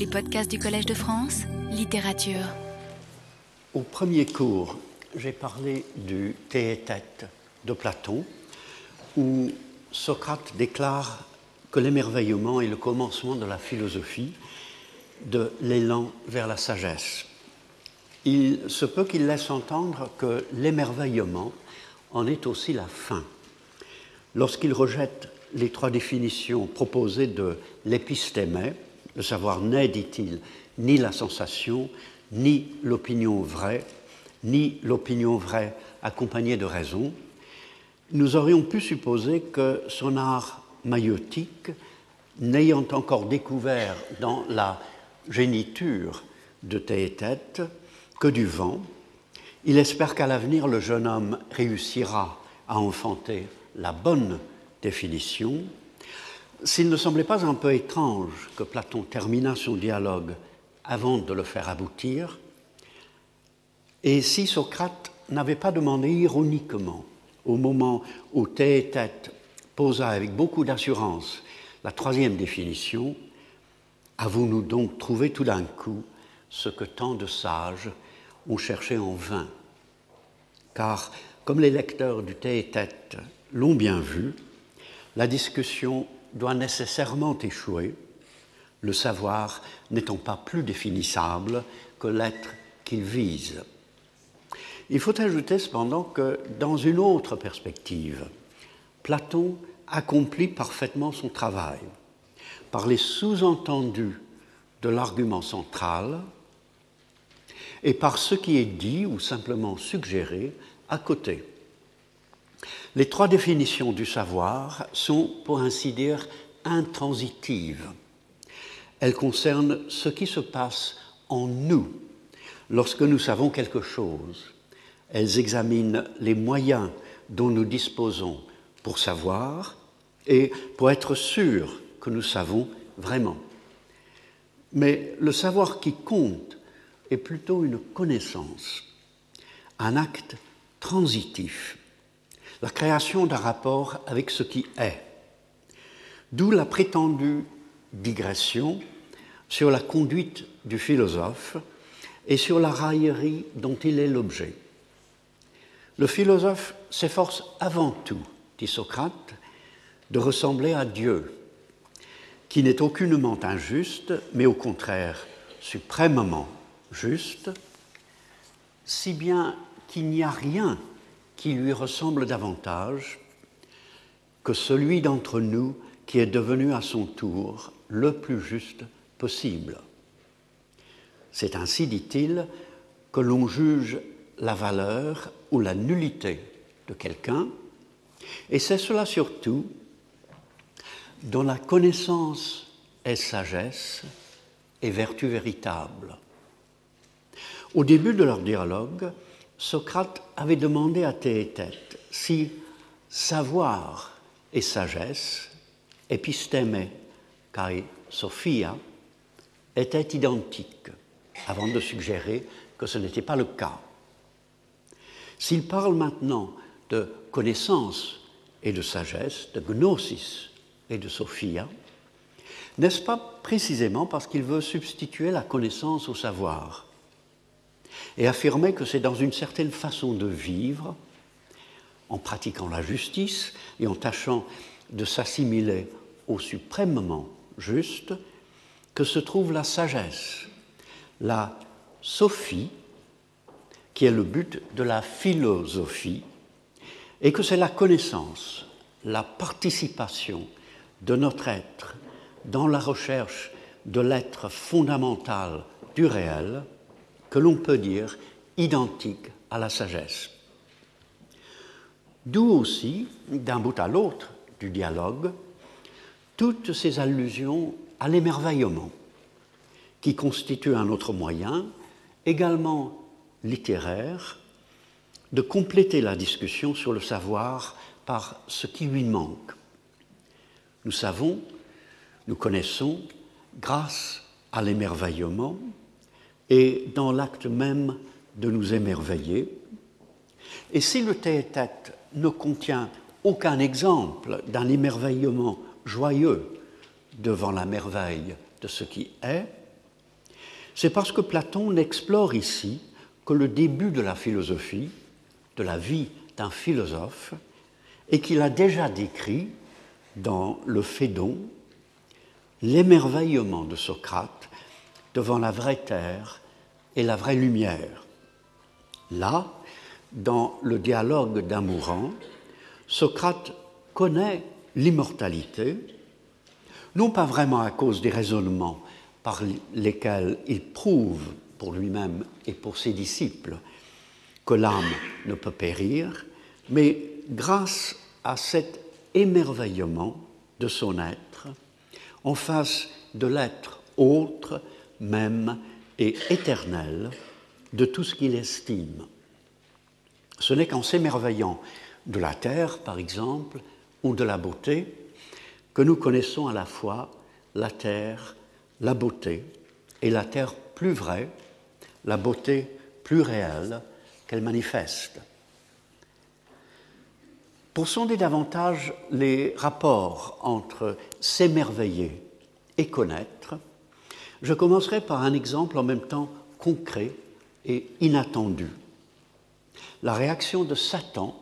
Les podcasts du Collège de France, littérature. Au premier cours, j'ai parlé du théétète de Platon, où Socrate déclare que l'émerveillement est le commencement de la philosophie, de l'élan vers la sagesse. Il se peut qu'il laisse entendre que l'émerveillement en est aussi la fin. Lorsqu'il rejette les trois définitions proposées de l'épistémé, le savoir n'est, dit-il, ni la sensation, ni l'opinion vraie, ni l'opinion vraie accompagnée de raison, nous aurions pu supposer que son art maïotique, n'ayant encore découvert dans la géniture de Théétète que du vent, il espère qu'à l'avenir le jeune homme réussira à enfanter la bonne définition, s'il ne semblait pas un peu étrange que Platon terminât son dialogue avant de le faire aboutir, et si Socrate n'avait pas demandé ironiquement, au moment où Théétète posa avec beaucoup d'assurance la troisième définition, avons-nous donc trouvé tout d'un coup ce que tant de sages ont cherché en vain? Car, comme les lecteurs du Théétète l'ont bien vu, la discussion doit nécessairement échouer, le savoir n'étant pas plus définissable que l'être qu'il vise. Il faut ajouter cependant que dans une autre perspective, Platon accomplit parfaitement son travail par les sous-entendus de l'argument central et par ce qui est dit ou simplement suggéré à côté. Les trois définitions du savoir sont, pour ainsi dire, intransitives. Elles concernent ce qui se passe en nous lorsque nous savons quelque chose. Elles examinent les moyens dont nous disposons pour savoir et pour être sûr que nous savons vraiment. Mais le savoir qui compte est plutôt une connaissance, un acte transitif la création d'un rapport avec ce qui est. D'où la prétendue digression sur la conduite du philosophe et sur la raillerie dont il est l'objet. Le philosophe s'efforce avant tout, dit Socrate, de ressembler à Dieu, qui n'est aucunement injuste, mais au contraire suprêmement juste, si bien qu'il n'y a rien qui lui ressemble davantage que celui d'entre nous qui est devenu à son tour le plus juste possible. C'est ainsi, dit-il, que l'on juge la valeur ou la nullité de quelqu'un, et c'est cela surtout dont la connaissance est sagesse et vertu véritable. Au début de leur dialogue, Socrate avait demandé à Théétète si savoir et sagesse, épistémé kai sophia, étaient identiques, avant de suggérer que ce n'était pas le cas. S'il parle maintenant de connaissance et de sagesse, de gnosis et de sophia, n'est-ce pas précisément parce qu'il veut substituer la connaissance au savoir? Et affirmer que c'est dans une certaine façon de vivre, en pratiquant la justice et en tâchant de s'assimiler au suprêmement juste, que se trouve la sagesse, la sophie, qui est le but de la philosophie, et que c'est la connaissance, la participation de notre être dans la recherche de l'être fondamental du réel que l'on peut dire identique à la sagesse. D'où aussi, d'un bout à l'autre du dialogue, toutes ces allusions à l'émerveillement, qui constitue un autre moyen, également littéraire, de compléter la discussion sur le savoir par ce qui lui manque. Nous savons, nous connaissons, grâce à l'émerveillement, et dans l'acte même de nous émerveiller. Et si le théâtre ne contient aucun exemple d'un émerveillement joyeux devant la merveille de ce qui est, C'est parce que Platon n'explore ici que le début de la philosophie, de la vie d'un philosophe, et qu'il a déjà décrit dans le Phédon l'émerveillement de Socrate devant la vraie terre et la vraie lumière. Là, dans le dialogue d'Amourant, Socrate connaît l'immortalité, non pas vraiment à cause des raisonnements par lesquels il prouve pour lui-même et pour ses disciples que l'âme ne peut périr, mais grâce à cet émerveillement de son être en face de l'être autre, même et éternel de tout ce qu'il estime. Ce n'est qu'en s'émerveillant de la terre, par exemple, ou de la beauté, que nous connaissons à la fois la terre, la beauté, et la terre plus vraie, la beauté plus réelle qu'elle manifeste. Pour sonder davantage les rapports entre s'émerveiller et connaître, je commencerai par un exemple en même temps concret et inattendu. La réaction de Satan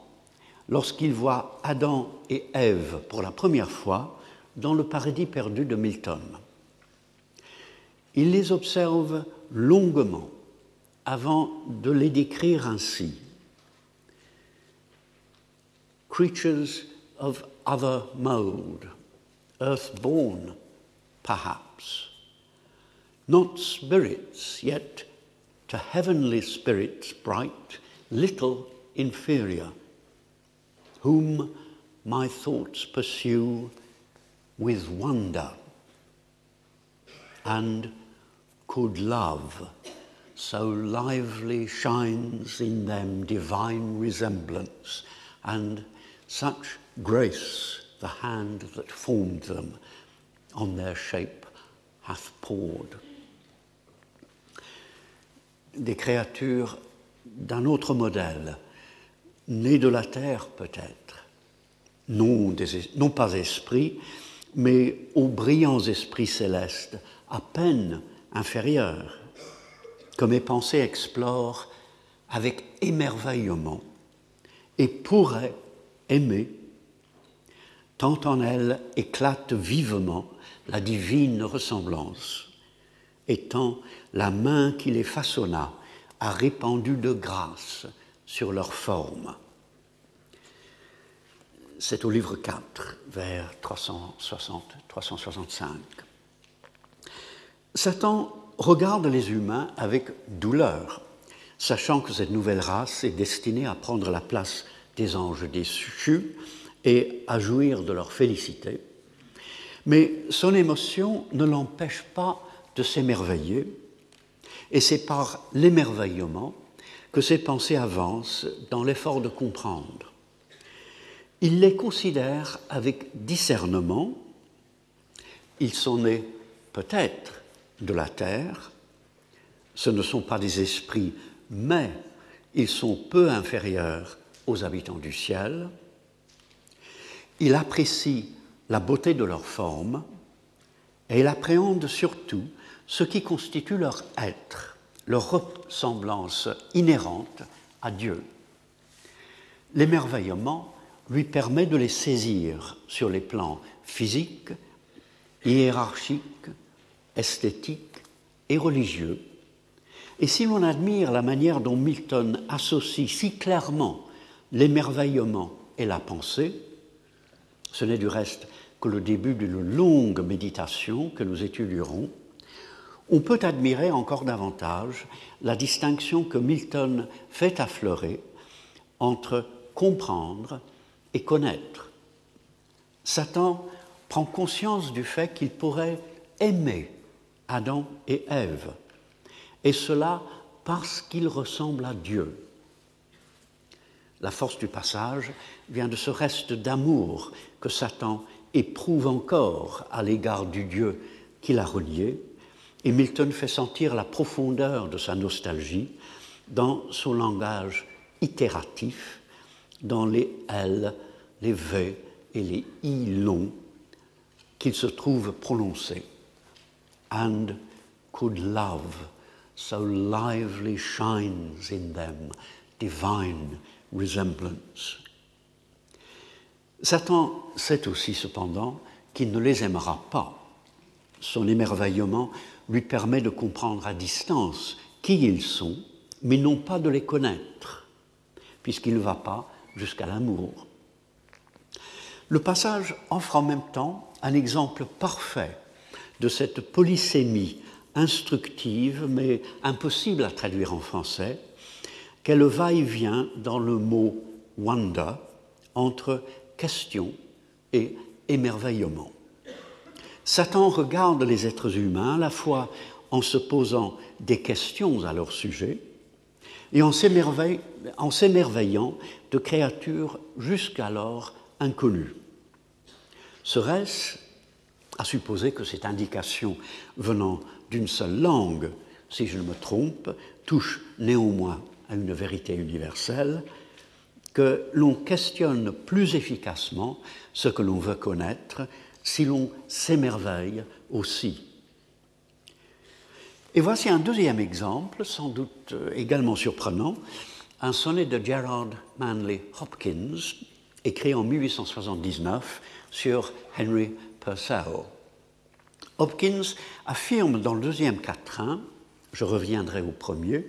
lorsqu'il voit Adam et Ève pour la première fois dans le paradis perdu de Milton. Il les observe longuement avant de les décrire ainsi. Creatures of other mode, earth-born perhaps, not spirits, yet to heavenly spirits bright, little inferior, whom my thoughts pursue with wonder, and could love so lively shines in them divine resemblance, and such grace the hand that formed them on their shape hath poured. Des créatures d'un autre modèle, nées de la terre peut-être, non, pas esprits, mais aux brillants esprits célestes, à peine inférieurs, que mes pensées explorent avec émerveillement et pourraient aimer, tant en elles éclate vivement la divine ressemblance, et tant la main qui les façonna a répandu de grâce sur leur forme. C'est au livre 4, vers 360-365. Satan regarde les humains avec douleur, sachant que cette nouvelle race est destinée à prendre la place des anges déchus et à jouir de leur félicité. Mais son émotion ne l'empêche pas de s'émerveiller, et c'est par l'émerveillement que ses pensées avancent dans l'effort de comprendre. Il les considère avec discernement, ils sont nés peut-être de la terre, ce ne sont pas des esprits, mais ils sont peu inférieurs aux habitants du ciel. Il apprécie la beauté de leur forme et il appréhende surtout ce qui constitue leur être, leur ressemblance inhérente à Dieu. L'émerveillement lui permet de les saisir sur les plans physiques, hiérarchiques, esthétiques et religieux. Et si l'on admire la manière dont Milton associe si clairement l'émerveillement et la pensée, ce n'est du reste que le début d'une longue méditation que nous étudierons, on peut admirer encore davantage la distinction que Milton fait affleurer entre comprendre et connaître. Satan prend conscience du fait qu'il pourrait aimer Adam et Ève, et cela parce qu'il ressemble à Dieu. La force du passage vient de ce reste d'amour que Satan éprouve encore à l'égard du Dieu qu'il a renié, et Milton fait sentir la profondeur de sa nostalgie dans son langage itératif, dans les L, les V et les I longs qu'il se trouve prononcés. And could love so lively shines in them divine resemblance. Satan sait aussi cependant qu'il ne les aimera pas. Son émerveillement lui permet de comprendre à distance qui ils sont, mais non pas de les connaître, puisqu'il ne va pas jusqu'à l'amour. Le passage offre en même temps un exemple parfait de cette polysémie instructive mais impossible à traduire en français, qu'est le va-et-vient dans le mot wonder entre question et émerveillement. Satan regarde les êtres humains à la fois en se posant des questions à leur sujet et en s'émerveillant de créatures jusqu'alors inconnues. Serait-ce à supposer que cette indication venant d'une seule langue, si je ne me trompe, touche néanmoins à une vérité universelle, que l'on questionne plus efficacement ce que l'on veut connaître si l'on s'émerveille aussi. Et voici un deuxième exemple, sans doute également surprenant, un sonnet de Gerard Manley Hopkins, écrit en 1879 sur Henry Purcell. Hopkins affirme dans le deuxième quatrain, je reviendrai au premier,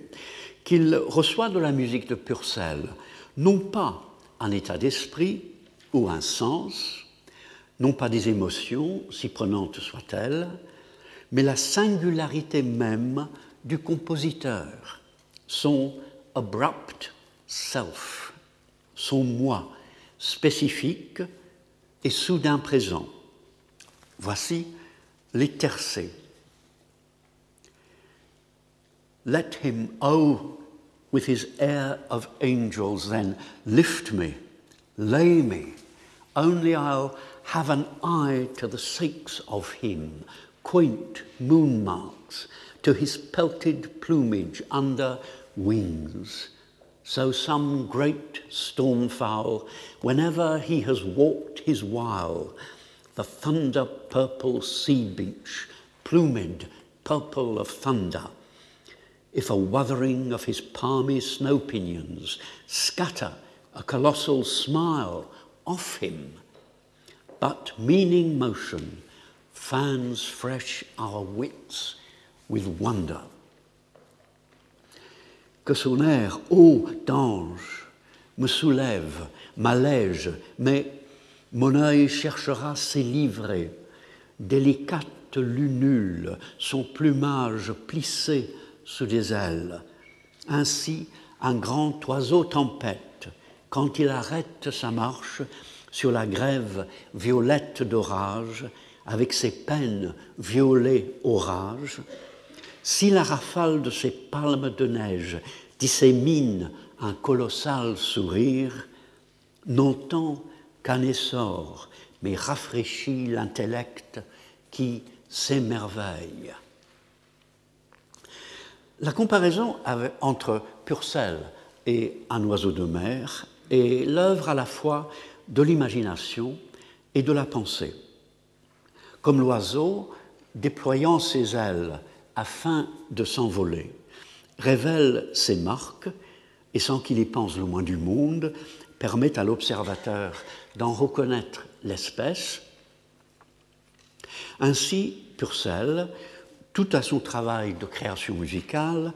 qu'il reçoit de la musique de Purcell non pas un état d'esprit ou un sens, non pas des émotions, si prenantes soient-elles, mais la singularité même du compositeur, son abrupt self, son moi spécifique et soudain présent. Voici les tercets. Let him, oh, with his air of angels, then lift me, lay me. Only I'll have an eye to the sakes of him, quaint moon marks, to his pelted plumage under wings. So some great storm fowl, whenever he has walked his while, the thunder purple sea beach, plumed purple of thunder, if a wuthering of his palmy snow pinions scatter a colossal smile off him, but meaning motion fans fresh our wits with wonder. Que son air haut d'ange me soulève, m'allège, mais mon œil cherchera ses livrées, délicate lunule, son plumage plissé sous des ailes. Ainsi, un grand oiseau tempête, quand il arrête sa marche sur la grève violette d'orage, avec ses peines violées orage, si la rafale de ses palmes de neige dissémine un colossal sourire, n'entend qu'un essor, mais rafraîchit l'intellect qui s'émerveille. La comparaison entre Purcell et un oiseau de mer est l'œuvre à la fois de l'imagination et de la pensée. Comme l'oiseau, déployant ses ailes afin de s'envoler, révèle ses marques et sans qu'il y pense le moins du monde, permet à l'observateur d'en reconnaître l'espèce. Ainsi, Purcell tout à son travail de création musicale,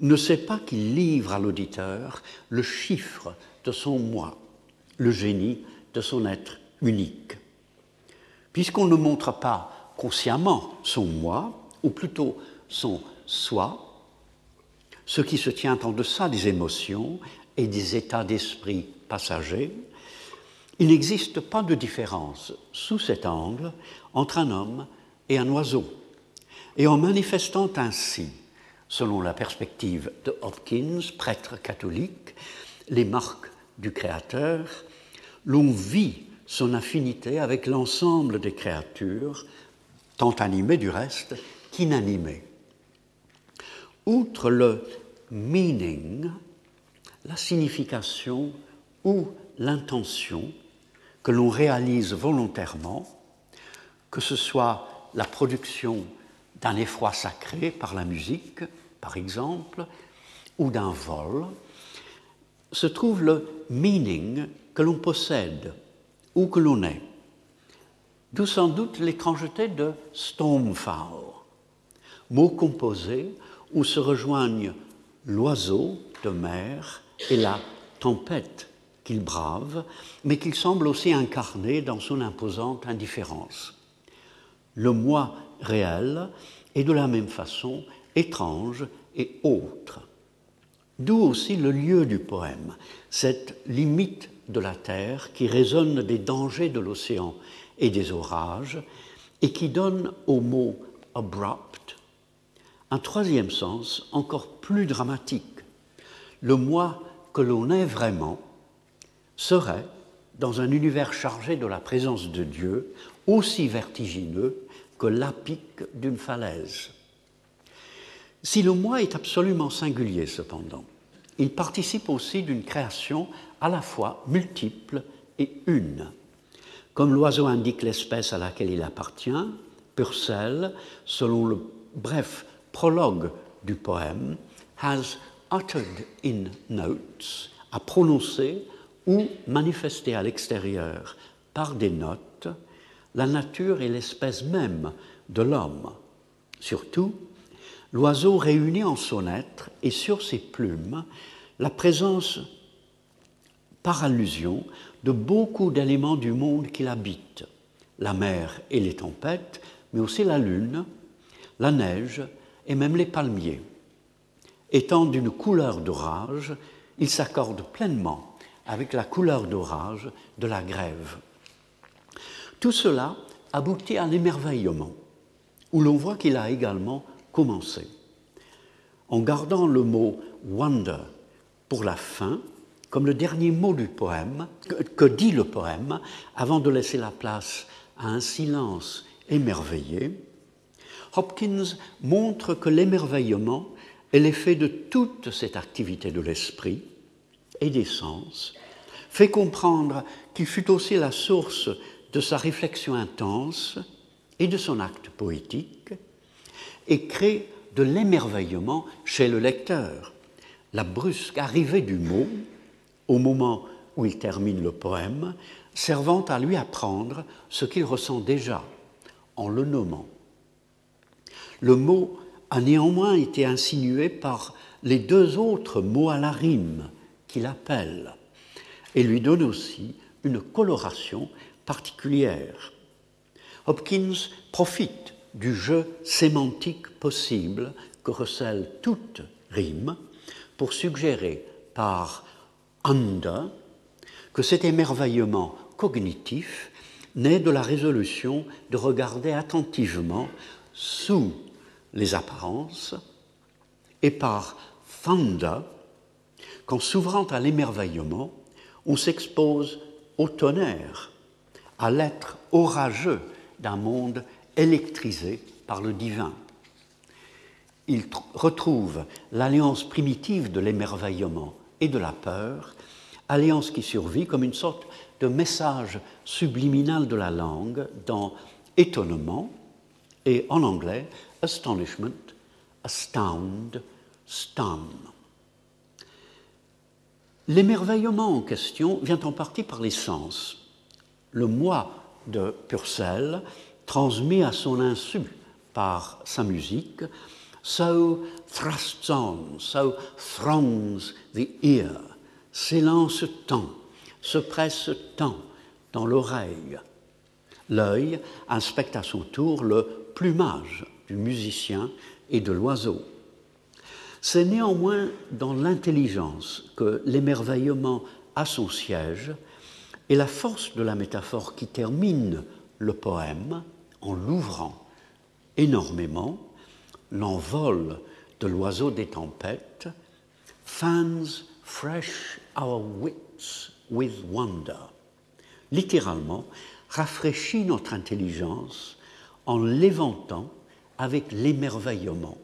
ne sait pas qu'il livre à l'auditeur le chiffre de son moi, le génie de son être unique. Puisqu'on ne montre pas consciemment son moi, ou plutôt son soi, ce qui se tient en deçà des émotions et des états d'esprit passagers, il n'existe pas de différence sous cet angle entre un homme et un oiseau. Et en manifestant ainsi, selon la perspective de Hopkins, prêtre catholique, les marques du Créateur, l'on vit son affinité avec l'ensemble des créatures, tant animées du reste qu'inanimées. Outre le meaning, la signification ou l'intention que l'on réalise volontairement, que ce soit la production d'un effroi sacré par la musique, par exemple, ou d'un vol, se trouve le meaning que l'on possède ou que l'on est. D'où sans doute l'étrangeté de stormfowl, mot composé où se rejoignent l'oiseau de mer et la tempête qu'il brave, mais qu'il semble aussi incarner dans son imposante indifférence. Le moi réel est de la même façon étrange et autre. D'où aussi le lieu du poème, cette limite de la terre qui résonne des dangers de l'océan et des orages et qui donne au mot abrupt un troisième sens encore plus dramatique. Le moi que l'on est vraiment serait, dans un univers chargé de la présence de Dieu, aussi vertigineux que l'apic d'une falaise. Si le moi est absolument singulier, cependant, il participe aussi d'une création à la fois multiple et une. Comme l'oiseau indique l'espèce à laquelle il appartient, Purcell, selon le bref prologue du poème, has uttered in notes, a prononcé ou manifesté à l'extérieur par des notes la nature et l'espèce même de l'homme. Surtout, l'oiseau réunit en son être et sur ses plumes la présence par allusion de beaucoup d'éléments du monde qu'il habite, la mer et les tempêtes, mais aussi la lune, la neige et même les palmiers. Étant d'une couleur d'orage, il s'accorde pleinement avec la couleur d'orage de la grève. Tout cela aboutit à l'émerveillement, où l'on voit qu'il a également En gardant le mot wonder pour la fin, comme le dernier mot du poème, que, dit le poème, avant de laisser la place à un silence émerveillé, Hopkins montre que l'émerveillement est l'effet de toute cette activité de l'esprit et des sens, fait comprendre qu'il fut aussi la source de sa réflexion intense et de son acte poétique, et crée de l'émerveillement chez le lecteur. La brusque arrivée du mot, au moment où il termine le poème, servant à lui apprendre ce qu'il ressent déjà en le nommant. Le mot a néanmoins été insinué par les deux autres mots à la rime qu'il appelle et lui donne aussi une coloration particulière. Hopkins profite du jeu sémantique possible que recèle toute rime pour suggérer par under que cet émerveillement cognitif naît de la résolution de regarder attentivement sous les apparences et par thunder qu'en s'ouvrant à l'émerveillement, on s'expose au tonnerre, à l'être orageux d'un monde électrisé par le divin. Il retrouve l'alliance primitive de l'émerveillement et de la peur, alliance qui survit comme une sorte de message subliminal de la langue dans étonnement et en anglais astonishment, astound, stun. L'émerveillement en question vient en partie par les sens. Le moi de Purcell transmis à son insu par sa musique, so thrusts on, so throngs the ear, s'élance tant, se presse tant dans l'oreille. L'œil inspecte à son tour le plumage du musicien et de l'oiseau. C'est néanmoins dans l'intelligence que l'émerveillement a son siège et la force de la métaphore qui termine le poème en l'ouvrant énormément, l'envol de l'oiseau des tempêtes, fans fresh our wits with wonder. Littéralement, rafraîchit notre intelligence en l'éventant avec l'émerveillement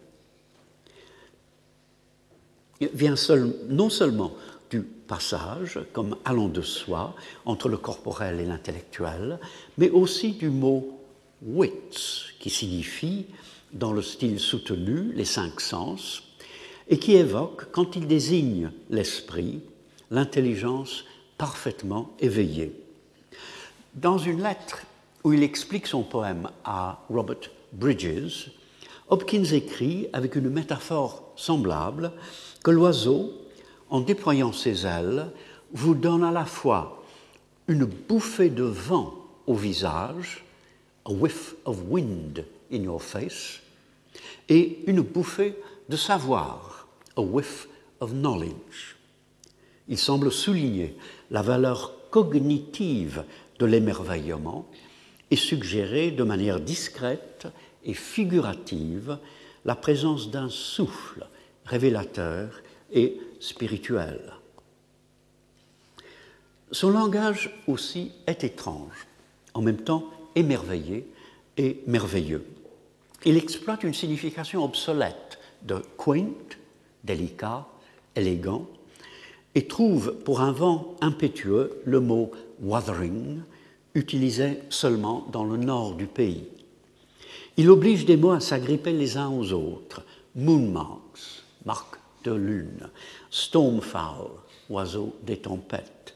vient seul, non seulement du passage, comme allant de soi, entre le corporel et l'intellectuel, mais aussi du mot wits, qui signifie, dans le style soutenu, les cinq sens, et qui évoque, quand il désigne l'esprit, l'intelligence parfaitement éveillée. Dans une lettre où il explique son poème à Robert Bridges, Hopkins écrit, avec une métaphore semblable, que l'oiseau, en déployant ses ailes, vous donne à la fois une bouffée de vent au visage, a whiff of wind in your face, et une bouffée de savoir, a whiff of knowledge. Il semble souligner la valeur cognitive de l'émerveillement et suggérer de manière discrète et figurative la présence d'un souffle révélateur et spirituel. Son langage aussi est étrange, en même temps émerveillé et merveilleux. Il exploite une signification obsolète de quaint, délicat, élégant, et trouve pour un vent impétueux le mot wuthering, utilisé seulement dans le nord du pays. Il oblige des mots à s'agripper les uns aux autres. Moon marks, marque de lune. Stormfowl, oiseau des tempêtes.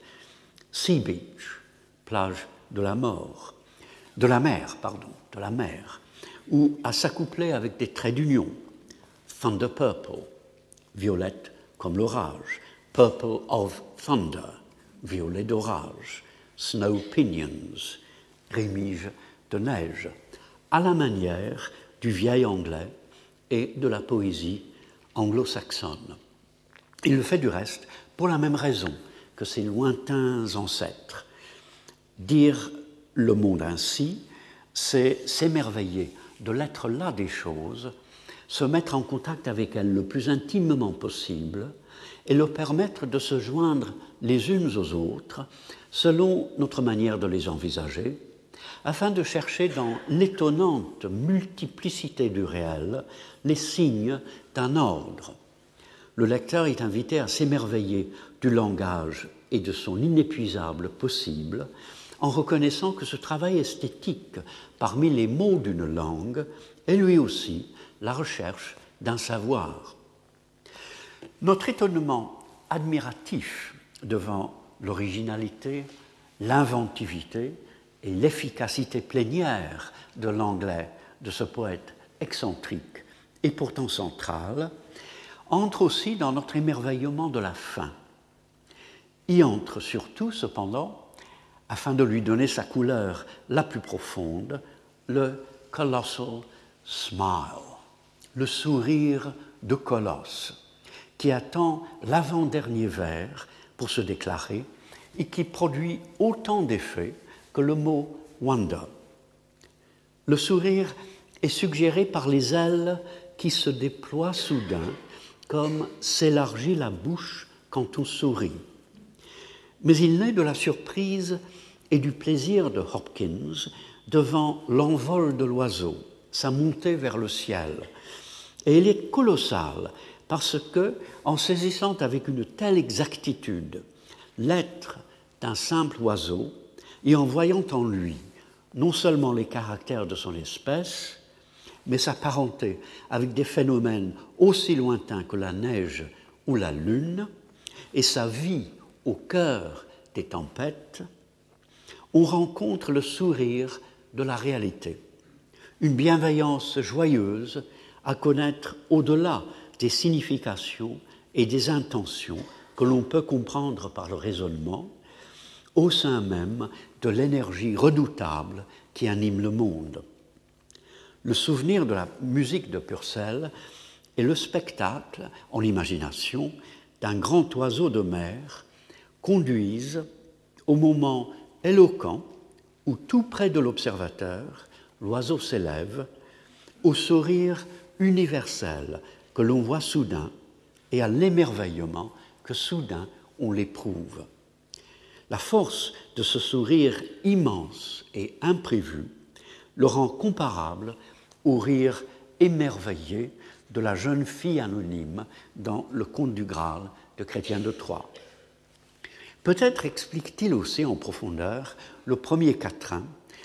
Sea beach, plage de la mort. De la mer, pardon, de la mer. Ou à s'accoupler avec des traits d'union. Thunder purple, violette comme l'orage. Purple of thunder, violet d'orage. Snow pinions, rémige de neige à la manière du vieil anglais et de la poésie anglo-saxonne. Il le fait du reste pour la même raison que ses lointains ancêtres. Dire le monde ainsi, c'est s'émerveiller de l'être là des choses, se mettre en contact avec elles le plus intimement possible et leur permettre de se joindre les unes aux autres selon notre manière de les envisager, afin de chercher dans l'étonnante multiplicité du réel les signes d'un ordre. Le lecteur est invité à s'émerveiller du langage et de son inépuisable possible en reconnaissant que ce travail esthétique parmi les mots d'une langue est lui aussi la recherche d'un savoir. Notre étonnement admiratif devant l'originalité, l'inventivité, et l'efficacité plénière de l'anglais de ce poète excentrique et pourtant central, entre aussi dans notre émerveillement de la fin. Y entre surtout, cependant, afin de lui donner sa couleur la plus profonde, le colossal smile, le sourire de colosse, qui attend l'avant-dernier vers pour se déclarer et qui produit autant d'effets que le mot wonder. Le sourire est suggéré par les ailes qui se déploient soudain, comme s'élargit la bouche quand on sourit. Mais il naît de la surprise et du plaisir de Hopkins devant l'envol de l'oiseau, sa montée vers le ciel. Et il est colossal parce que, en saisissant avec une telle exactitude l'être d'un simple oiseau, et en voyant en lui non seulement les caractères de son espèce, mais sa parenté avec des phénomènes aussi lointains que la neige ou la lune, et sa vie au cœur des tempêtes, on rencontre le sourire de la réalité, une bienveillance joyeuse à connaître au-delà des significations et des intentions que l'on peut comprendre par le raisonnement, au sein même de l'énergie redoutable qui anime le monde. Le souvenir de la musique de Purcell est le spectacle, en imagination, d'un grand oiseau de mer conduise au moment éloquent où tout près de l'observateur, l'oiseau s'élève au sourire universel que l'on voit soudain et à l'émerveillement que soudain on l'éprouve. La force de ce sourire immense et imprévu le rend comparable au rire émerveillé de la jeune fille anonyme dans le conte du Graal de Chrétien de Troyes. Peut-être explique-t-il aussi en profondeur le premier quatrain,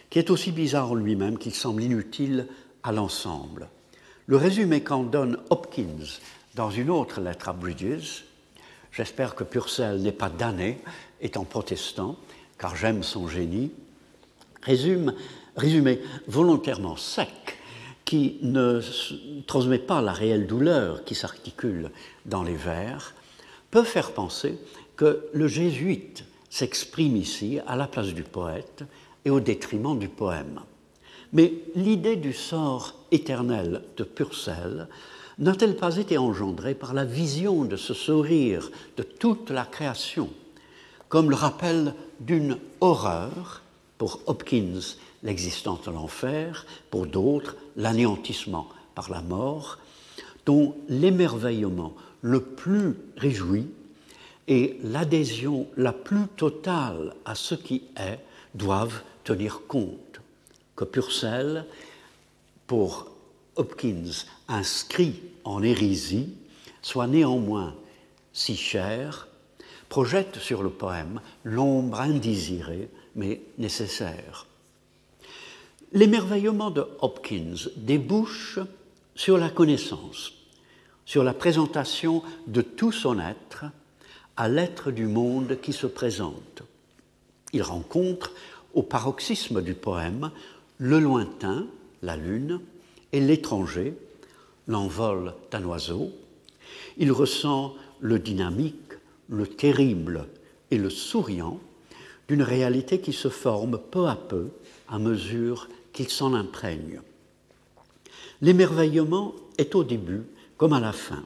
qui est aussi bizarre en lui-même qu'il semble inutile à l'ensemble. Le résumé qu'en donne Hopkins dans une autre lettre à Bridges. J'espère que Purcell n'est pas damné, étant protestant, car j'aime son génie. Résume, résumé volontairement sec, qui ne transmet pas la réelle douleur qui s'articule dans les vers, peut faire penser que le jésuite s'exprime ici à la place du poète et au détriment du poème. Mais l'idée du sort éternel de Purcell n'a-t-elle pas été engendrée par la vision de ce sourire de toute la création, comme le rappel d'une horreur, pour Hopkins l'existence de l'enfer, pour d'autres l'anéantissement par la mort, dont l'émerveillement le plus réjoui et l'adhésion la plus totale à ce qui est doivent tenir compte que Purcell, pour Hopkins inscrit en hérésie, soit néanmoins si cher, projette sur le poème l'ombre indésirée mais nécessaire. L'émerveillement de Hopkins débouche sur la connaissance, sur la présentation de tout son être à l'être du monde qui se présente. Il rencontre au paroxysme du poème le lointain, la lune, et l'étranger, l'envol d'un oiseau. Il ressent le dynamique, le terrible et le souriant d'une réalité qui se forme peu à peu à mesure qu'il s'en imprègne. L'émerveillement est au début comme à la fin.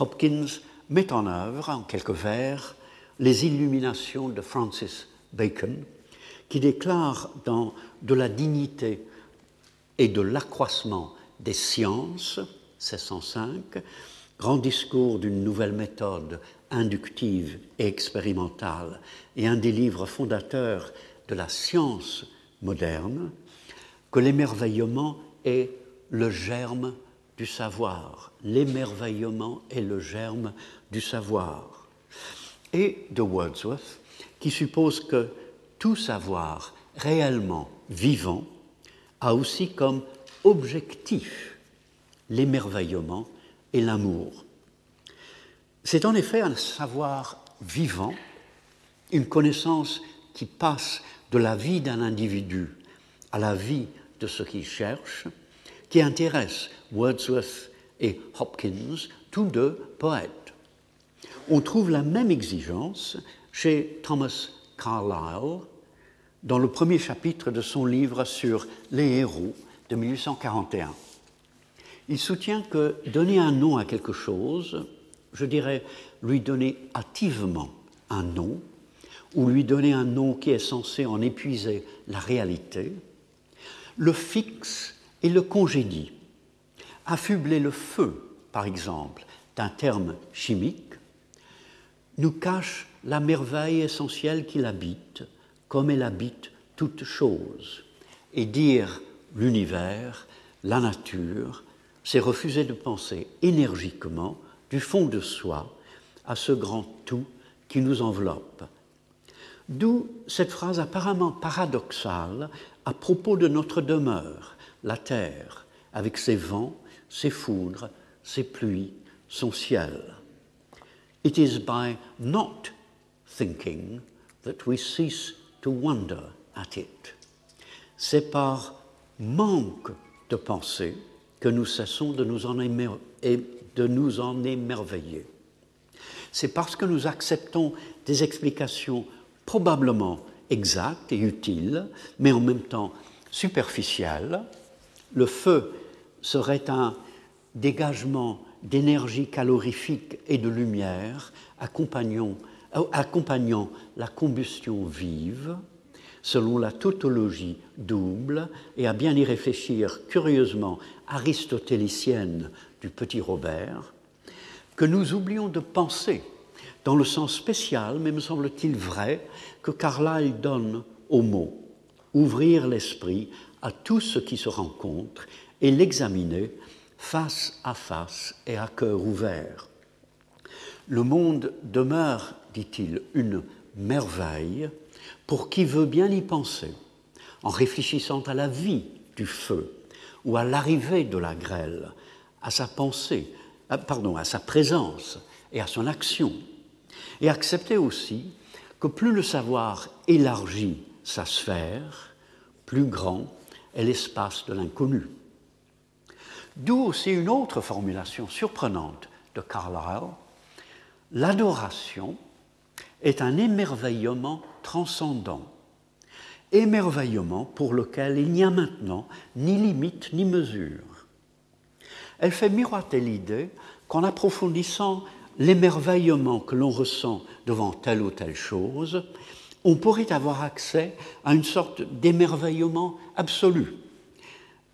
Hopkins met en œuvre, en quelques vers, les illuminations de Francis Bacon, qui déclare dans De la dignité et de l'accroissement des sciences, 1605, grand discours d'une nouvelle méthode inductive et expérimentale, et un des livres fondateurs de la science moderne, que l'émerveillement est le germe du savoir. L'émerveillement est le germe du savoir. Et de Wordsworth, qui suppose que tout savoir réellement vivant a aussi comme objectif l'émerveillement et l'amour. C'est en effet un savoir vivant, une connaissance qui passe de la vie d'un individu à la vie de ce qu'il cherche, qui intéresse Wordsworth et Hopkins, tous deux poètes. On trouve la même exigence chez Thomas Carlyle dans le premier chapitre de son livre sur les héros de 1841. Il soutient que donner un nom à quelque chose, je dirais lui donner hâtivement un nom, ou lui donner un nom qui est censé en épuiser la réalité, le fixe et le congédie. Affubler le feu, par exemple, d'un terme chimique, nous cache la merveille essentielle qui l'habite, comme elle habite toute chose. Et dire l'univers, la nature, c'est refuser de penser énergiquement, du fond de soi, à ce grand tout qui nous enveloppe. D'où cette phrase apparemment paradoxale à propos de notre demeure, la terre, avec ses vents, ses foudres, ses pluies, son ciel. It is by not thinking that we cease to wonder at it. C'est par manque de pensée que nous cessons de nous en émerveiller. C'est parce que nous acceptons des explications probablement exactes et utiles, mais en même temps superficielles. Le feu serait un dégagement d'énergie calorifique et de lumière accompagnant, la combustion vive selon la tautologie double et à bien y réfléchir curieusement aristotélicienne du petit Robert, que nous oublions de penser dans le sens spécial, mais me semble-t-il vrai, que Carlyle donne au mot, ouvrir l'esprit à tout ce qui se rencontre et l'examiner face à face et à cœur ouvert. Le monde demeure, dit-il, une merveille pour qui veut bien y penser, en réfléchissant à la vie du feu ou à l'arrivée de la grêle, à sa pensée pardon, à sa présence et à son action, et accepter aussi que plus le savoir élargit sa sphère, plus grand est l'espace de l'inconnu. D'où aussi une autre formulation surprenante de Carlyle, l'adoration est un émerveillement transcendant, émerveillement pour lequel il n'y a maintenant ni limite ni mesure. Elle fait miroiter l'idée qu'en approfondissant l'émerveillement que l'on ressent devant telle ou telle chose, on pourrait avoir accès à une sorte d'émerveillement absolu.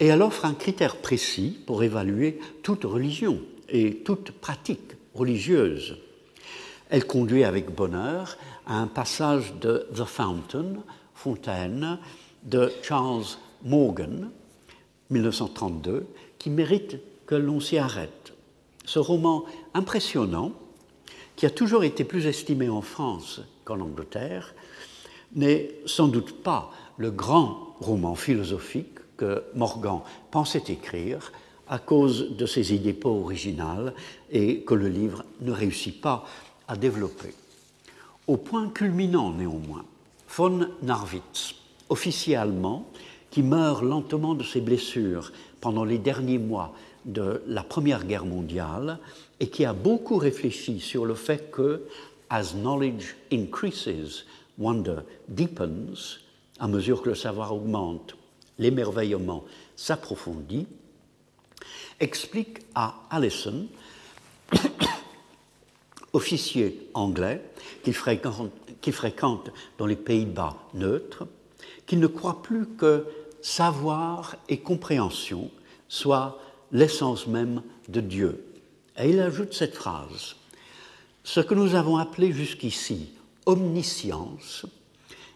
Et elle offre un critère précis pour évaluer toute religion et toute pratique religieuse. Elle conduit avec bonheur à un passage de The Fountain, Fontaine, de Charles Morgan, 1932, qui mérite que l'on s'y arrête. Ce roman impressionnant, qui a toujours été plus estimé en France qu'en Angleterre, n'est sans doute pas le grand roman philosophique Morgan pensait écrire à cause de ses idées pas originales et que le livre ne réussit pas à développer. Au point culminant néanmoins, von Narwitz, officier allemand qui meurt lentement de ses blessures pendant les derniers mois de la Première Guerre mondiale et qui a beaucoup réfléchi sur le fait que, as knowledge increases, wonder deepens, à mesure que le savoir augmente, l'émerveillement s'approfondit, explique à Allison, officier anglais qui fréquente, qui fréquente dans les Pays-Bas neutres, qu'il ne croit plus que savoir et compréhension soient l'essence même de Dieu. Et il ajoute cette phrase, ce que nous avons appelé jusqu'ici omniscience,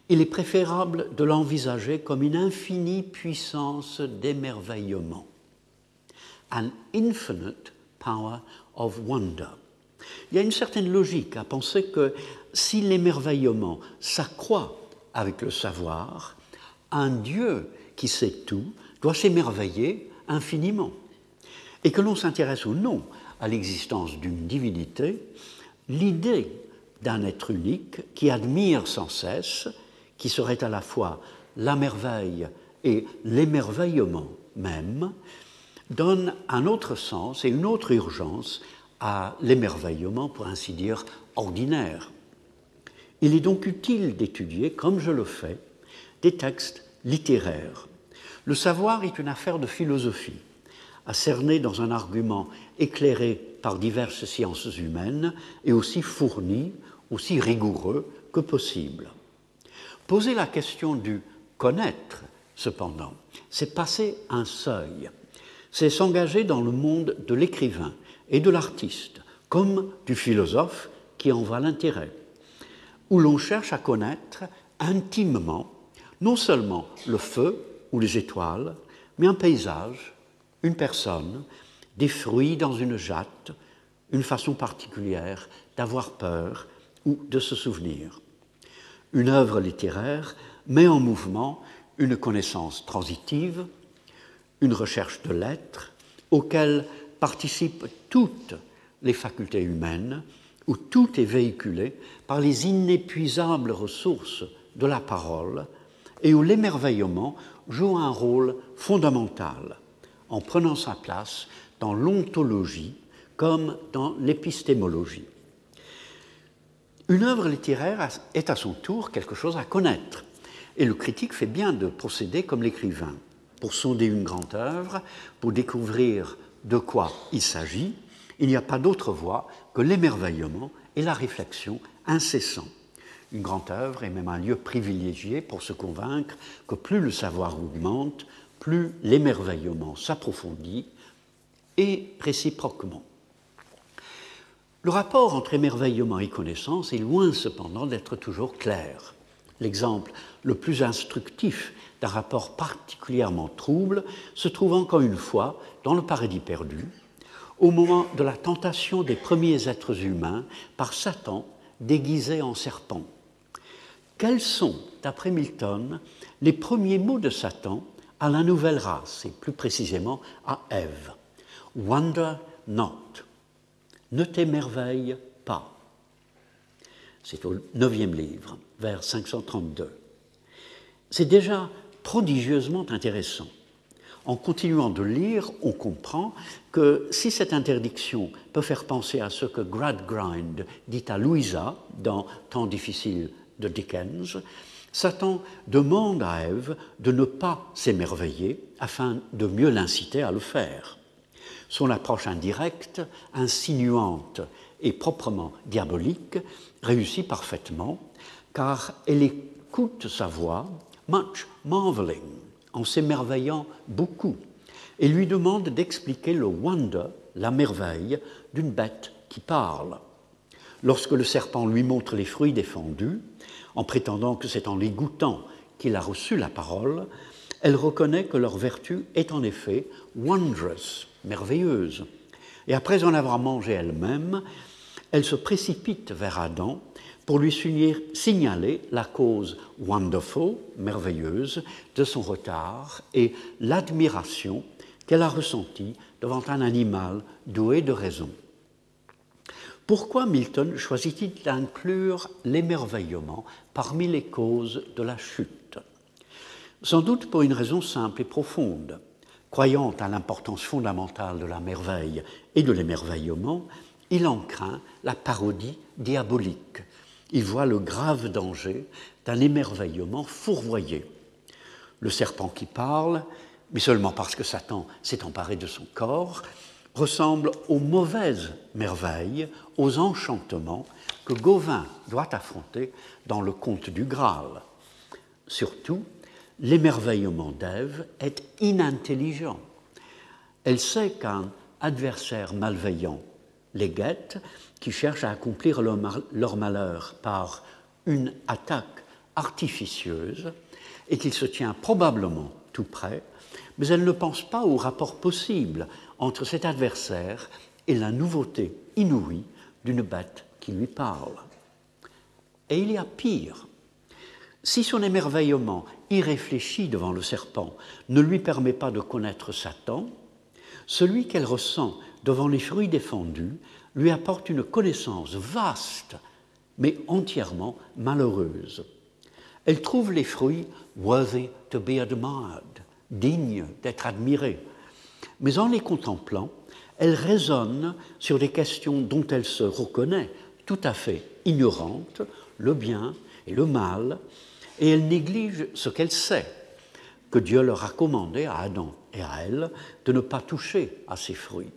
il est préférable de l'envisager comme une infinie puissance d'émerveillement, an infinite power of wonder. Il y a une certaine logique à penser que si l'émerveillement s'accroît avec le savoir, un Dieu qui sait tout doit s'émerveiller infiniment. Et que l'on s'intéresse ou non à l'existence d'une divinité, l'idée d'un être unique qui admire sans cesse, qui serait à la fois la merveille et l'émerveillement même, donne un autre sens et une autre urgence à l'émerveillement, pour ainsi dire, ordinaire. Il est donc utile d'étudier, comme je le fais, des textes littéraires. Le savoir est une affaire de philosophie, à cerner dans un argument éclairé par diverses sciences humaines et aussi fourni, aussi rigoureux que possible. Poser la question du connaître, cependant, c'est passer un seuil, c'est s'engager dans le monde de l'écrivain et de l'artiste, comme du philosophe qui en voit l'intérêt, où l'on cherche à connaître intimement non seulement le feu ou les étoiles, mais un paysage, une personne, des fruits dans une jatte, une façon particulière d'avoir peur ou de se souvenir. Une œuvre littéraire met en mouvement une connaissance transitive, une recherche de l'être, auquel participent toutes les facultés humaines, où tout est véhiculé par les inépuisables ressources de la parole et où l'émerveillement joue un rôle fondamental en prenant sa place dans l'ontologie comme dans l'épistémologie. Une œuvre littéraire est à son tour quelque chose à connaître, et le critique fait bien de procéder comme l'écrivain, pour sonder une grande œuvre, pour découvrir de quoi il s'agit, il n'y a pas d'autre voie que l'émerveillement et la réflexion incessante. Une grande œuvre est même un lieu privilégié pour se convaincre que plus le savoir augmente, plus l'émerveillement s'approfondit et réciproquement. Le rapport entre émerveillement et connaissance est loin cependant d'être toujours clair. L'exemple le plus instructif d'un rapport particulièrement trouble se trouve encore une fois dans le paradis perdu, au moment de la tentation des premiers êtres humains par Satan déguisé en serpent. Quels sont, d'après Milton, les premiers mots de Satan à la nouvelle race, et plus précisément à Ève? Wonder not. Ne t'émerveille pas. C'est au neuvième livre, vers 532. C'est déjà prodigieusement intéressant. En continuant de lire, on comprend que si cette interdiction peut faire penser à ce que Gradgrind dit à Louisa dans Temps difficile de Dickens, Satan demande à Ève de ne pas s'émerveiller afin de mieux l'inciter à le faire. Son approche indirecte, insinuante et proprement diabolique réussit parfaitement car elle écoute sa voix, much marveling, en s'émerveillant beaucoup, et lui demande d'expliquer le wonder, la merveille, d'une bête qui parle. Lorsque le serpent lui montre les fruits défendus, en prétendant que c'est en les goûtant qu'il a reçu la parole, elle reconnaît que leur vertu est en effet wondrous, merveilleuse. Et après en avoir mangé elle-même, elle se précipite vers Adam pour lui signaler la cause wonderful, merveilleuse, de son retard et l'admiration qu'elle a ressentie devant un animal doué de raison. Pourquoi Milton choisit-il d'inclure l'émerveillement parmi les causes de la chute? Sans doute pour une raison simple et profonde. Croyant à l'importance fondamentale de la merveille et de l'émerveillement, il en craint la parodie diabolique. Il voit le grave danger d'un émerveillement fourvoyé. Le serpent qui parle, mais seulement parce que Satan s'est emparé de son corps, ressemble aux mauvaises merveilles, aux enchantements que Gauvin doit affronter dans le conte du Graal. Surtout, l'émerveillement d'Ève est inintelligent. Elle sait qu'un adversaire malveillant les guettes qui cherchent à accomplir leur malheur par une attaque artificieuse et qu'il se tient probablement tout près, mais elle ne pense pas au rapport possible entre cet adversaire et la nouveauté inouïe d'une bête qui lui parle. Et il y a pire. Si son émerveillement irréfléchi devant le serpent ne lui permet pas de connaître Satan, celui qu'elle ressent devant les fruits défendus, lui apporte une connaissance vaste, mais entièrement malheureuse. Elle trouve les fruits worthy to be admired, dignes d'être admirés. Mais en les contemplant, elle raisonne sur des questions dont elle se reconnaît tout à fait ignorante, le bien et le mal, et elle néglige ce qu'elle sait, que Dieu leur a commandé à Adam et à elle de ne pas toucher à ces fruits.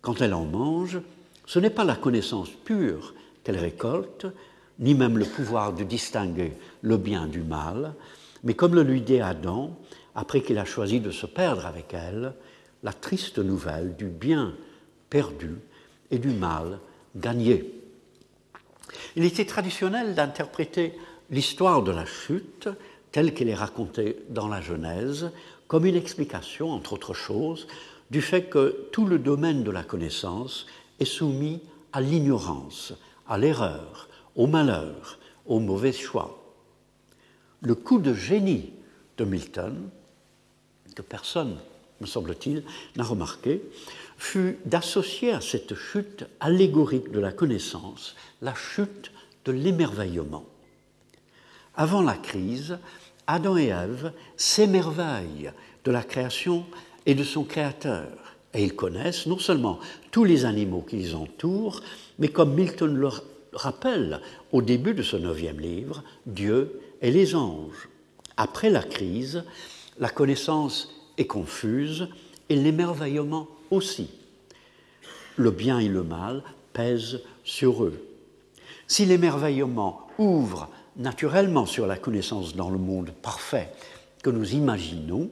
Quand elle en mange, ce n'est pas la connaissance pure qu'elle récolte, ni même le pouvoir de distinguer le bien du mal, mais comme le lui dit Adam, après qu'il a choisi de se perdre avec elle, la triste nouvelle du bien perdu et du mal gagné. Il était traditionnel d'interpréter l'histoire de la chute, telle qu'elle est racontée dans la Genèse, comme une explication, entre autres choses, du fait que tout le domaine de la connaissance est soumis à l'ignorance, à l'erreur, au malheur, au mauvais choix. Le coup de génie de Milton, que personne, me semble-t-il, n'a remarqué, fut d'associer à cette chute allégorique de la connaissance la chute de l'émerveillement. Avant la crise, Adam et Ève s'émerveillent de la création et de son créateur. Et ils connaissent non seulement tous les animaux qui les entourent, mais comme Milton le rappelle au début de ce neuvième livre, Dieu et les anges. Après la crise, la connaissance est confuse et l'émerveillement aussi. Le bien et le mal pèsent sur eux. Si l'émerveillement ouvre naturellement sur la connaissance dans le monde parfait que nous imaginons,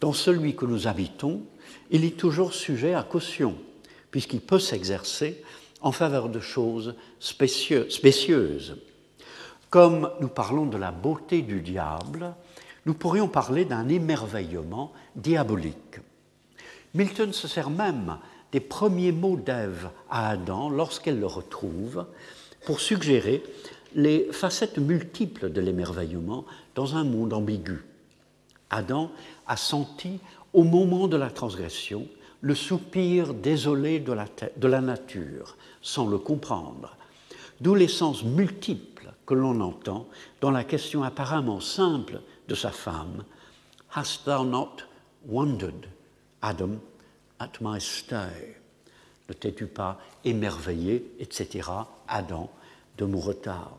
dans celui que nous habitons, il est toujours sujet à caution, puisqu'il peut s'exercer en faveur de choses spécieuses. Comme nous parlons de la beauté du diable, nous pourrions parler d'un émerveillement diabolique. Milton se sert même des premiers mots d'Ève à Adam lorsqu'elle le retrouve pour suggérer les facettes multiples de l'émerveillement dans un monde ambigu. Adam a senti au moment de la transgression le soupir désolé de la, nature, sans le comprendre, d'où les sens multiples que l'on entend dans la question apparemment simple de sa femme Hast thou not wondered, Adam, at my stay? Ne t'es-tu pas émerveillé, etc., Adam, de mon retard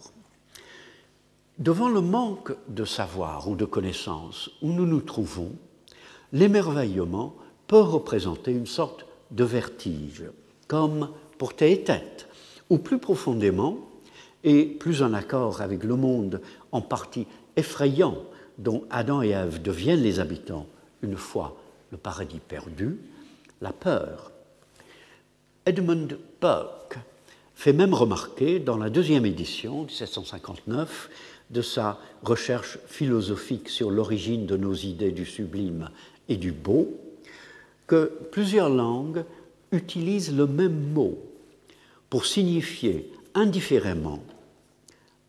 Devant le manque de savoir ou de connaissance où nous nous trouvons, l'émerveillement peut représenter une sorte de vertige, comme pour tête, ou plus profondément, et plus en accord avec le monde en partie effrayant dont Adam et Ève deviennent les habitants une fois le paradis perdu, la peur. Edmund Burke fait même remarquer dans la deuxième édition, 1759, de sa recherche philosophique sur l'origine de nos idées du sublime et du beau, que plusieurs langues utilisent le même mot pour signifier indifféremment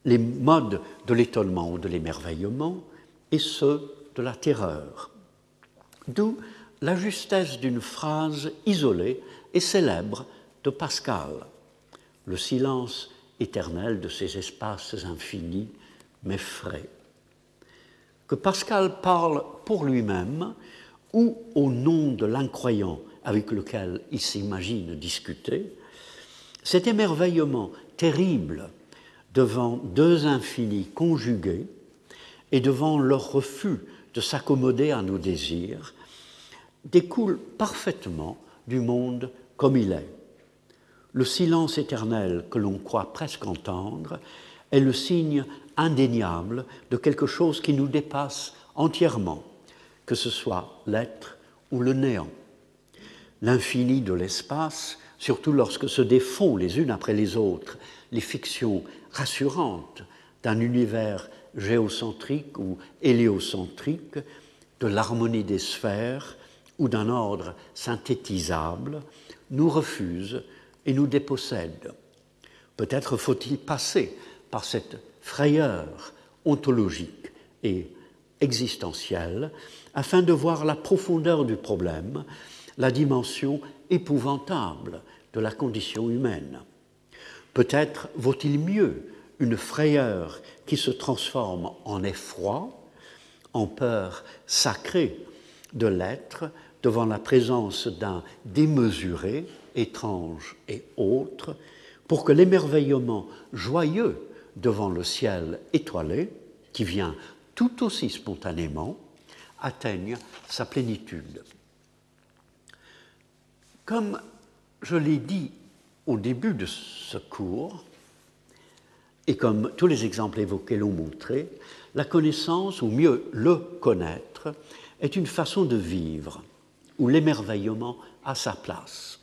les modes de l'étonnement ou de l'émerveillement et ceux de la terreur. D'où la justesse d'une phrase isolée et célèbre de Pascal. Le silence éternel de ces espaces infinis m'effraie. Que Pascal parle pour lui-même ou au nom de l'incroyant avec lequel il s'imagine discuter, cet émerveillement terrible devant deux infinis conjugués et devant leur refus de s'accommoder à nos désirs découle parfaitement du monde comme il est. Le silence éternel que l'on croit presque entendre est le signe indéniable de quelque chose qui nous dépasse entièrement, que ce soit l'être ou le néant. L'infini de l'espace, surtout lorsque se défont les unes après les autres les fictions rassurantes d'un univers géocentrique ou héliocentrique, de l'harmonie des sphères ou d'un ordre synthétisable, nous refuse et nous dépossède. Peut-être faut-il passer par cette frayeur ontologique et existentielle afin de voir la profondeur du problème, la dimension épouvantable de la condition humaine. Peut-être vaut-il mieux une frayeur qui se transforme en effroi, en peur sacrée de l'être devant la présence d'un démesuré, étrange et autre, pour que l'émerveillement joyeux devant le ciel étoilé, qui vient tout aussi spontanément, atteigne sa plénitude. Comme je l'ai dit au début de ce cours, et comme tous les exemples évoqués l'ont montré, la connaissance, ou mieux le connaître, est une façon de vivre où l'émerveillement a sa place.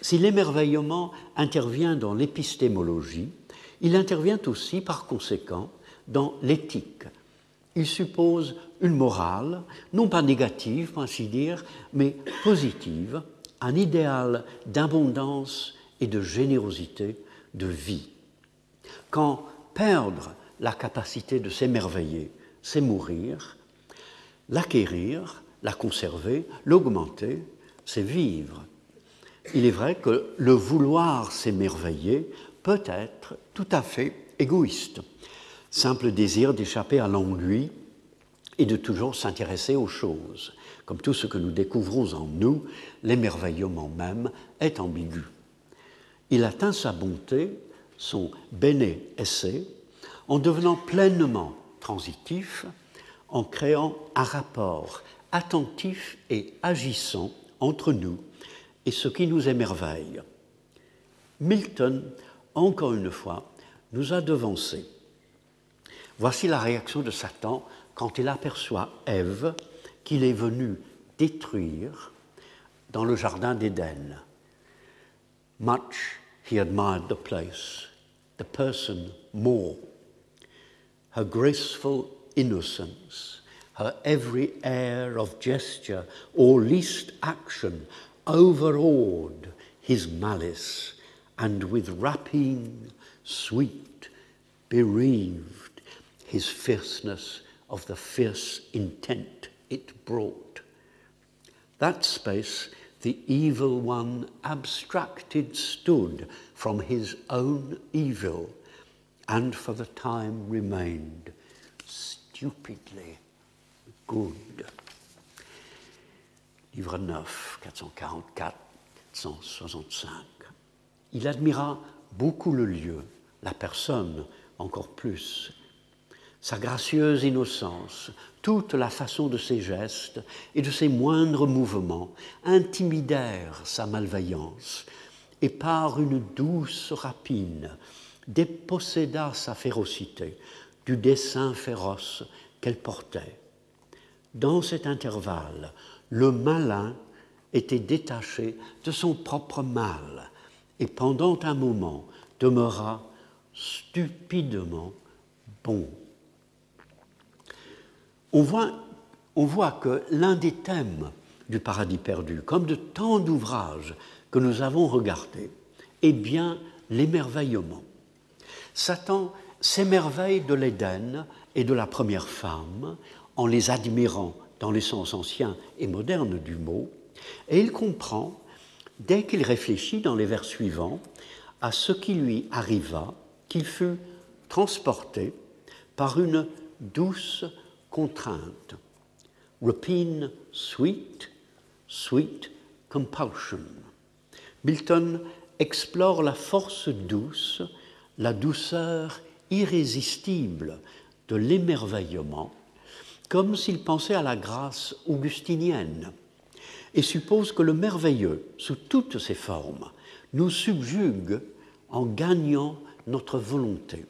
Si l'émerveillement intervient dans l'épistémologie, il intervient aussi par conséquent dans l'éthique. Il suppose une morale, non pas négative, pour ainsi dire, mais positive, un idéal d'abondance et de générosité de vie. Quand perdre la capacité de s'émerveiller, c'est mourir, l'acquérir, la conserver, l'augmenter, c'est vivre. Il est vrai que le vouloir s'émerveiller peut être tout à fait égoïste, simple désir d'échapper à l'ennui et de toujours s'intéresser aux choses. Comme tout ce que nous découvrons en nous, l'émerveillement même est ambigu. Il atteint sa bonté, son bene esse, en devenant pleinement transitif, en créant un rapport attentif et agissant entre nous et ce qui nous émerveille. Milton, encore une fois, nous a devancés. Voici la réaction de Satan quand il aperçoit Ève qu'il est venu détruire dans le jardin d'Éden. Much he admired the place, the person more. Her graceful innocence, her every air of gesture or least action overawed his malice, and with rapine sweet bereaved his fierceness of the fierce intent it brought. That space the evil one abstracted stood from his own evil and for the time remained stupidly good. Livre 9, 444, 465. Il admira beaucoup le lieu, la personne encore plus, sa gracieuse innocence, toute la façon de ses gestes et de ses moindres mouvements intimidèrent sa malveillance et par une douce rapine déposséda sa férocité du dessein féroce qu'elle portait. Dans cet intervalle, le malin était détaché de son propre mal et pendant un moment demeura stupidement bon. On voit, on voit que l'un des thèmes du paradis perdu, comme de tant d'ouvrages que nous avons regardés, est bien l'émerveillement. Satan s'émerveille de l'Éden et de la première femme en les admirant dans les sens anciens et modernes du mot, et il comprend, dès qu'il réfléchit dans les vers suivants, à ce qui lui arriva, qu'il fut transporté par une douce contrainte. Rapine sweet, sweet compulsion. Milton explore la force douce, la douceur irrésistible de l'émerveillement, comme s'il pensait à la grâce augustinienne, et suppose que le merveilleux, sous toutes ses formes, nous subjugue en gagnant notre volonté.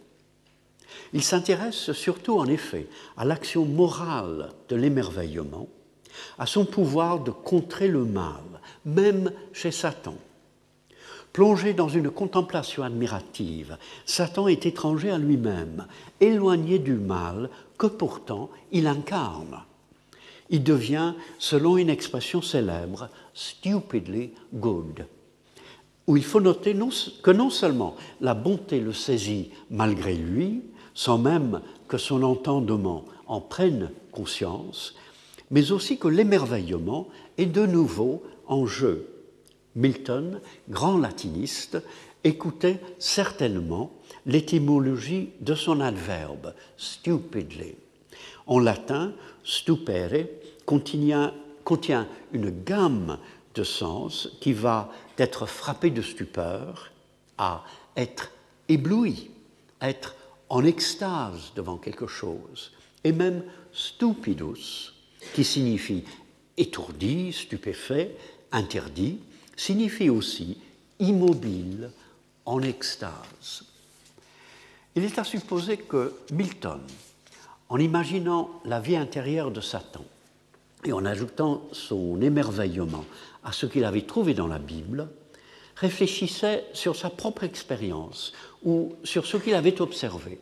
Il s'intéresse surtout, en effet, à l'action morale de l'émerveillement, à son pouvoir de contrer le mal, même chez Satan. Plongé dans une contemplation admirative, Satan est étranger à lui-même, éloigné du mal que pourtant il incarne. Il devient, selon une expression célèbre, stupidly good, où il faut noter que non seulement la bonté le saisit malgré lui, sans même que son entendement en prenne conscience, mais aussi que l'émerveillement est de nouveau en jeu Milton, grand latiniste, écoutait certainement l'étymologie de son adverbe, stupidly. En latin, stupere contient, une gamme de sens qui va d'être frappé de stupeur à être ébloui, être en extase devant quelque chose, et même stupidus, qui signifie étourdi, stupéfait, interdit, signifie aussi immobile, en extase. Il est à supposer que Milton, en imaginant la vie intérieure de Satan et en ajoutant son émerveillement à ce qu'il avait trouvé dans la Bible, réfléchissait sur sa propre expérience ou sur ce qu'il avait observé,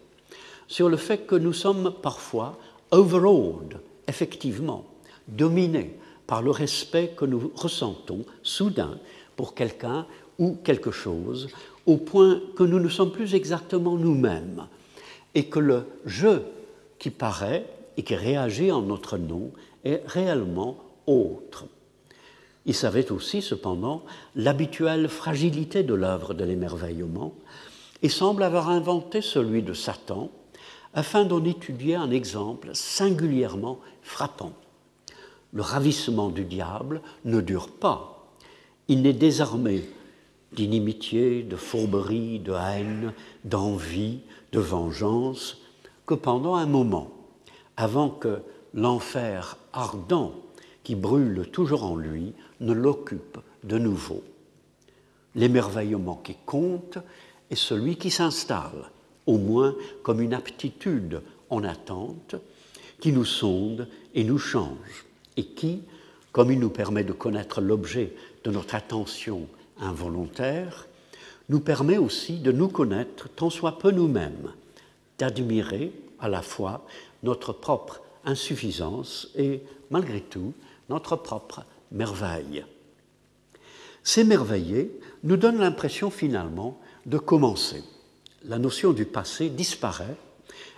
sur le fait que nous sommes parfois overawed, effectivement, dominés par le respect que nous ressentons soudain pour quelqu'un ou quelque chose, au point que nous ne sommes plus exactement nous-mêmes, et que le je qui paraît et qui réagit en notre nom est réellement autre. Il savait aussi, cependant, l'habituelle fragilité de l'œuvre de l'émerveillement, et semble avoir inventé celui de Satan, afin d'en étudier un exemple singulièrement frappant le ravissement du diable ne dure pas. Il n'est désarmé d'inimitié, de fourberie, de haine, d'envie, de vengeance, que pendant un moment, avant que l'enfer ardent qui brûle toujours en lui ne l'occupe de nouveau. L'émerveillement qui compte est celui qui s'installe, au moins comme une aptitude en attente, qui nous sonde et nous change et qui, comme il nous permet de connaître l'objet de notre attention involontaire, nous permet aussi de nous connaître tant soit peu nous-mêmes, d'admirer à la fois notre propre insuffisance et, malgré tout, notre propre merveille. S'émerveiller nous donne l'impression finalement de commencer. La notion du passé disparaît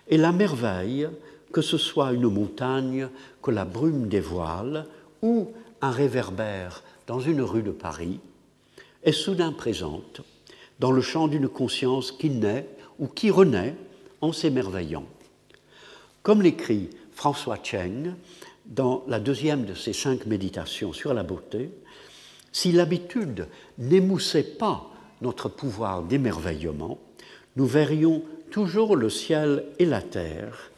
et la merveille que ce soit une montagne que la brume dévoile ou un réverbère dans une rue de Paris, est soudain présente dans le champ d'une conscience qui naît ou qui renaît en s'émerveillant. Comme l'écrit François Cheng dans la deuxième de ses cinq méditations sur la beauté, si l'habitude n'émoussait pas notre pouvoir d'émerveillement, nous verrions toujours le ciel et la terre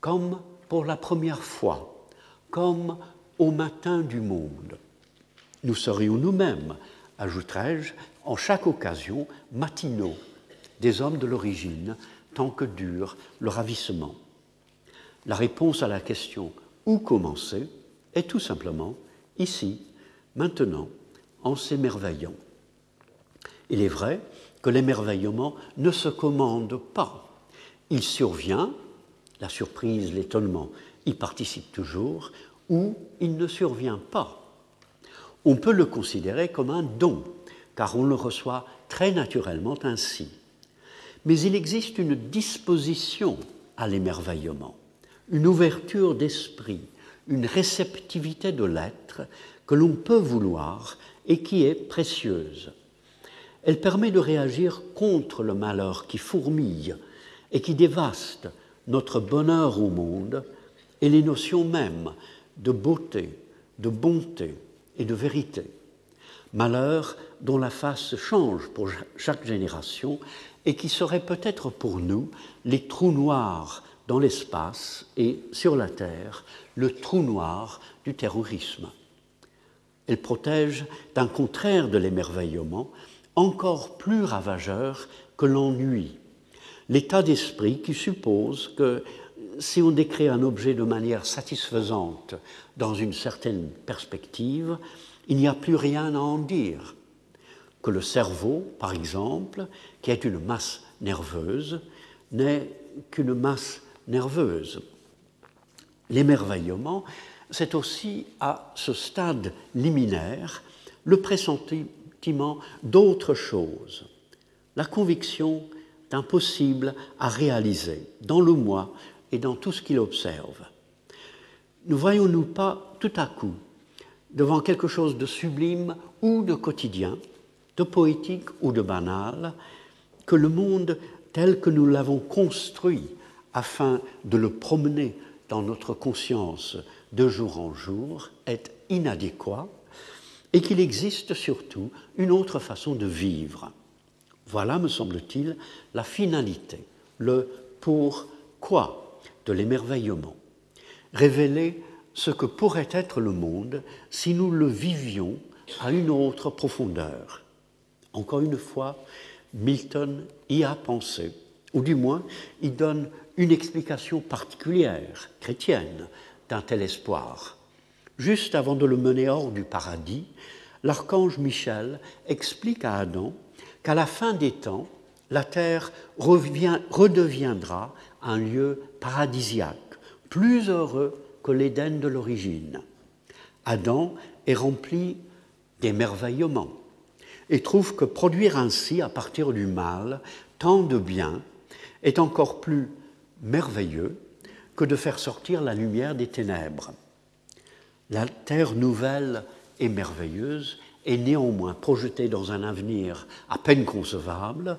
comme pour la première fois, comme au matin du monde. Nous serions nous-mêmes, ajouterai-je, en chaque occasion matinaux des hommes de l'origine, tant que dure le ravissement. La réponse à la question où commencer? est tout simplement ici, maintenant, en s'émerveillant. Il est vrai que l'émerveillement ne se commande pas. Il survient, la surprise, l'étonnement y participent toujours, ou il ne survient pas. On peut le considérer comme un don, car on le reçoit très naturellement ainsi. Mais il existe une disposition à l'émerveillement, une ouverture d'esprit, une réceptivité de l'être que l'on peut vouloir et qui est précieuse. Elle permet de réagir contre le malheur qui fourmille et qui dévaste notre bonheur au monde et les notions mêmes de beauté, de bonté et de vérité. Malheur dont la face change pour chaque génération et qui serait peut-être pour nous les trous noirs dans l'espace et sur la Terre, le trou noir du terrorisme. Elle protège d'un contraire de l'émerveillement encore plus ravageur que l'ennui, l'état d'esprit qui suppose que si on décrit un objet de manière satisfaisante dans une certaine perspective, il n'y a plus rien à en dire. Que le cerveau, par exemple, qui est une masse nerveuse, n'est qu'une masse nerveuse. L'émerveillement, c'est aussi à ce stade liminaire le pressentiment d'autre chose, la conviction d'impossible à réaliser dans le moi et dans tout ce qu'il observe. Ne voyons-nous pas tout à coup devant quelque chose de sublime ou de quotidien, de poétique ou de banal, que le monde tel que nous l'avons construit afin de le promener dans notre conscience de jour en jour est inadéquat et qu'il existe surtout une autre façon de vivre. Voilà, me semble-t-il, la finalité, le pourquoi de l'émerveillement. Révéler ce que pourrait être le monde si nous le vivions à une autre profondeur. Encore une fois, Milton y a pensé, ou du moins, il donne une explication particulière, chrétienne, d'un tel espoir. Juste avant de le mener hors du paradis, l'archange Michel explique à Adam qu'à la fin des temps, la terre redeviendra un lieu paradisiaque, plus heureux que l'Éden de l'origine. Adam est rempli d'émerveillement et trouve que produire ainsi, à partir du mal, tant de bien est encore plus merveilleux que de faire sortir la lumière des ténèbres. La terre nouvelle et merveilleuse est néanmoins projetée dans un avenir à peine concevable.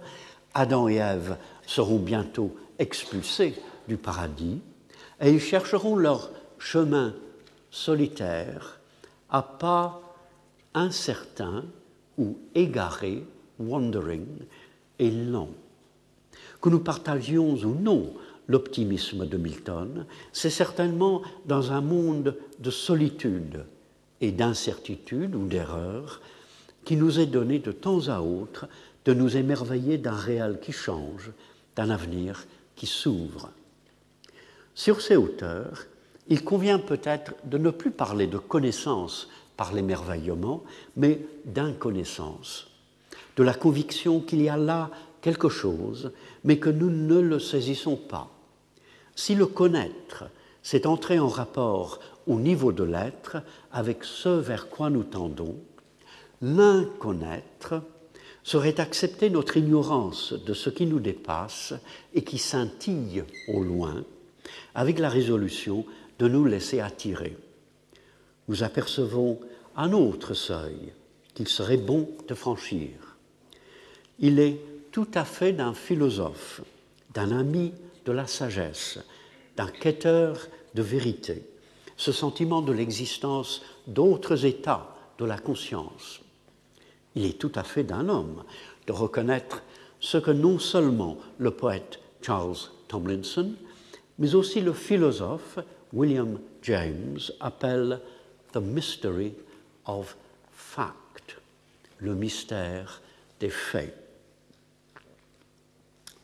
Adam et Ève seront bientôt expulsés du paradis et ils chercheront leur chemin solitaire à pas incertain ou égaré, wandering, et lent. Que nous partagions ou non l'optimisme de Milton, c'est certainement dans un monde de solitude et d'incertitude ou d'erreur qui nous est donné de temps à autre de nous émerveiller d'un réel qui change, d'un avenir qui s'ouvre. Sur ces hauteurs, il convient peut-être de ne plus parler de connaissance par l'émerveillement, mais d'inconnaissance, de la conviction qu'il y a là quelque chose, mais que nous ne le saisissons pas. Si le connaître, c'est entrer en rapport au niveau de l'être avec ce vers quoi nous tendons, l'inconnaître serait accepter notre ignorance de ce qui nous dépasse et qui scintille au loin, avec la résolution de nous laisser attirer. Nous apercevons un autre seuil qu'il serait bon de franchir. Il est tout à fait d'un philosophe, d'un ami de la sagesse, d'un quêteur de vérité, ce sentiment de l'existence d'autres états de la conscience. Il est tout à fait d'un homme de reconnaître ce que non seulement le poète Charles Tomlinson, mais aussi le philosophe William James appelle the mystery of fact, le mystère des faits.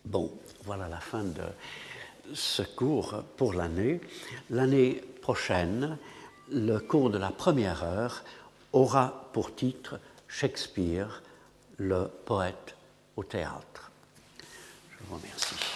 Bon, voilà la fin de ce cours pour l'année. L'année prochaine, le cours de la première heure aura pour titre Shakespeare, le poète au théâtre. Je vous remercie.